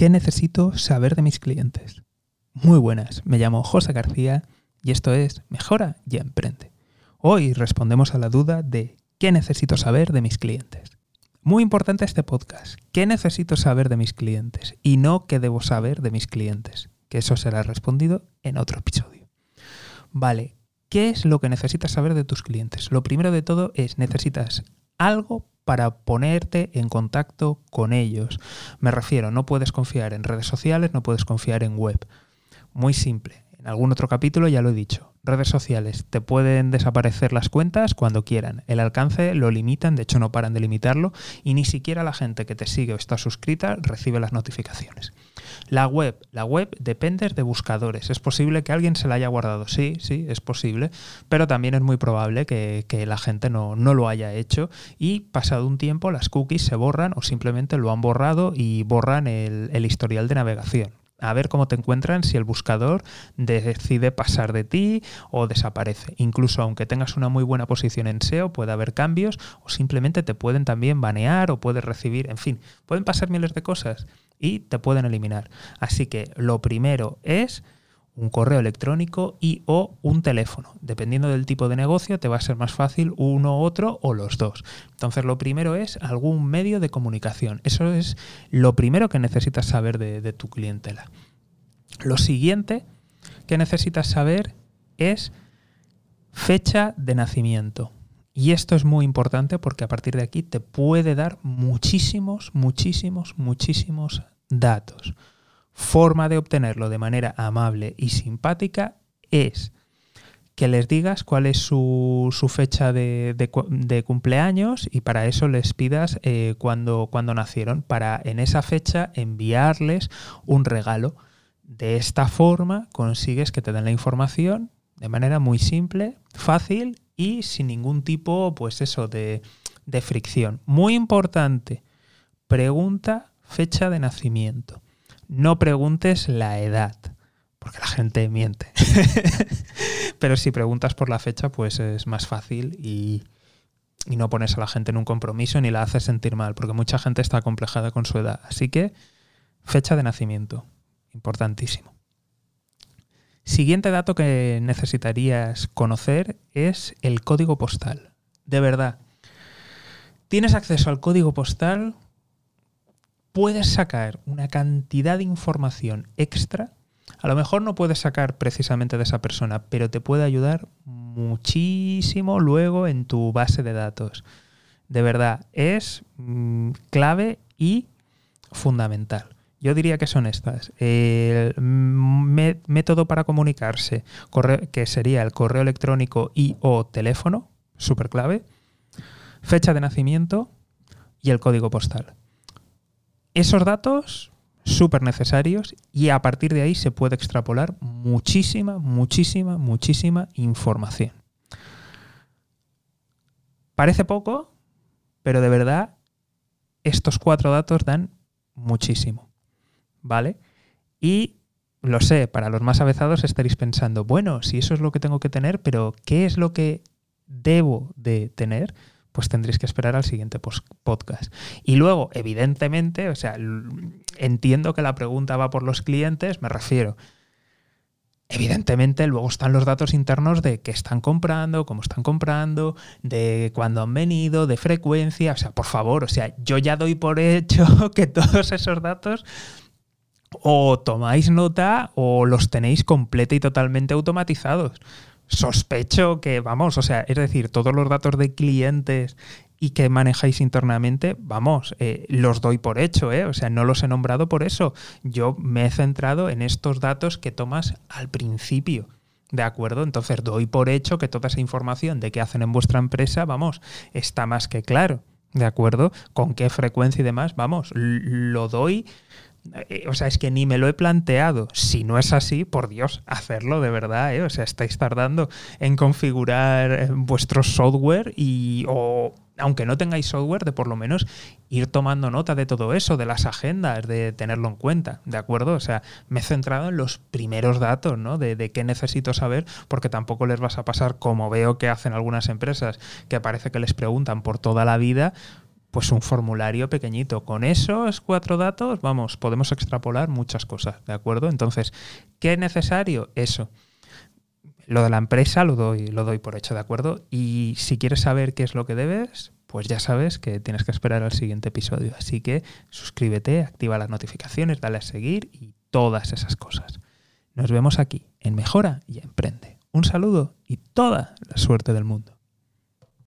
¿Qué necesito saber de mis clientes? Muy buenas, me llamo José García y esto es Mejora y Emprende. Hoy respondemos a la duda de ¿qué necesito saber de mis clientes? Muy importante este podcast, ¿qué necesito saber de mis clientes? Y no qué debo saber de mis clientes, que eso será respondido en otro episodio. Vale, ¿qué es lo que necesitas saber de tus clientes? Lo primero de todo es necesitas algo para ponerte en contacto con ellos. Me refiero, no puedes confiar en redes sociales, no puedes confiar en web. Muy simple. En algún otro capítulo ya lo he dicho. Redes sociales te pueden desaparecer las cuentas cuando quieran. El alcance lo limitan, de hecho no paran de limitarlo, y ni siquiera la gente que te sigue o está suscrita recibe las notificaciones. La web, la web depende de buscadores. Es posible que alguien se la haya guardado, sí, sí, es posible, pero también es muy probable que, la gente no, lo haya hecho y pasado un tiempo las cookies se borran o simplemente lo han borrado y borran el historial de navegación a ver cómo te encuentran si el buscador decide pasar de ti o desaparece. Incluso aunque tengas una muy buena posición en SEO, puede haber cambios o simplemente te pueden también banear o puedes recibir, en fin, pueden pasar miles de cosas y te pueden eliminar. Así que lo primero es un correo electrónico y o un teléfono. Dependiendo del tipo de negocio, te va a ser más fácil uno, otro o los dos. Entonces, lo primero es algún medio de comunicación. Eso es lo primero que necesitas saber de, de tu clientela. Lo siguiente que necesitas saber es fecha de nacimiento. Y esto es muy importante porque a partir de aquí te puede dar muchísimos, muchísimos, muchísimos datos forma de obtenerlo de manera amable y simpática es que les digas cuál es su, fecha de, cumpleaños y para eso les pidas eh, cuando, cuando nacieron, para en esa fecha enviarles un regalo. De esta forma consigues que te den la información de manera muy simple, fácil y sin ningún tipo, pues eso, de, de fricción. Muy importante, pregunta fecha de nacimiento no preguntes la edad, porque la gente miente. Pero si preguntas por la fecha, pues es más fácil y, no pones a la gente en un compromiso ni la haces sentir mal, porque mucha gente está complejada con su edad. Así que, fecha de nacimiento, importantísimo. Siguiente dato que necesitarías conocer es el código postal. De verdad. ¿Tienes acceso al código postal? Puedes sacar una cantidad de información extra. A lo mejor no puedes sacar precisamente de esa persona, pero te puede ayudar muchísimo luego en tu base de datos. De verdad, es mm, clave y fundamental. Yo diría que son estas. El método para comunicarse, que sería el correo electrónico y o teléfono, súper clave. Fecha de nacimiento y el código postal. Esos datos súper necesarios y a partir de ahí se puede extrapolar muchísima, muchísima, muchísima información. Parece poco, pero de verdad estos cuatro datos dan muchísimo. ¿Vale? Y lo sé, para los más avezados estaréis pensando, bueno, si eso es lo que tengo que tener, pero ¿qué es lo que debo de tener? Pues tendréis que esperar al siguiente podcast. Y luego, evidentemente, o sea, entiendo que la pregunta va por los clientes, me refiero. Evidentemente, luego están los datos internos de qué están comprando, cómo están comprando, de cuándo han venido, de frecuencia. O sea, por favor, o sea, yo ya doy por hecho que todos esos datos o tomáis nota o los tenéis completa y totalmente automatizados sospecho que, vamos, o sea, es decir, todos los datos de clientes y que manejáis internamente, vamos, eh, los doy por hecho, ¿eh? o sea, no los he nombrado por eso. Yo me he centrado en estos datos que tomas al principio. ¿De acuerdo? Entonces doy por hecho que toda esa información de qué hacen en vuestra empresa, vamos, está más que claro. ¿De acuerdo? Con qué frecuencia y demás, vamos, lo doy eh, o sea, es que ni me lo he planteado. Si no es así, por Dios, hacerlo de verdad, ¿eh? O sea, estáis tardando en configurar eh, vuestro software y, o aunque no tengáis software, de por lo menos ir tomando nota de todo eso, de las agendas, de tenerlo en cuenta, ¿de acuerdo? O sea, me he centrado en los primeros datos, ¿no? De qué necesito saber, porque tampoco les vas a pasar, como veo que hacen algunas empresas, que parece que les preguntan por toda la vida, pues un formulario pequeñito. Con esos cuatro datos, vamos, podemos extrapolar muchas cosas, ¿de acuerdo? Entonces, ¿qué es necesario? Eso. Lo de la empresa lo doy, lo doy por hecho, ¿de acuerdo? Y si quieres saber qué es lo que debes, pues ya sabes que tienes que esperar al siguiente episodio. Así que suscríbete, activa las notificaciones, dale a seguir y todas esas cosas. Nos vemos aquí en Mejora y Emprende. Un saludo y toda la suerte del mundo.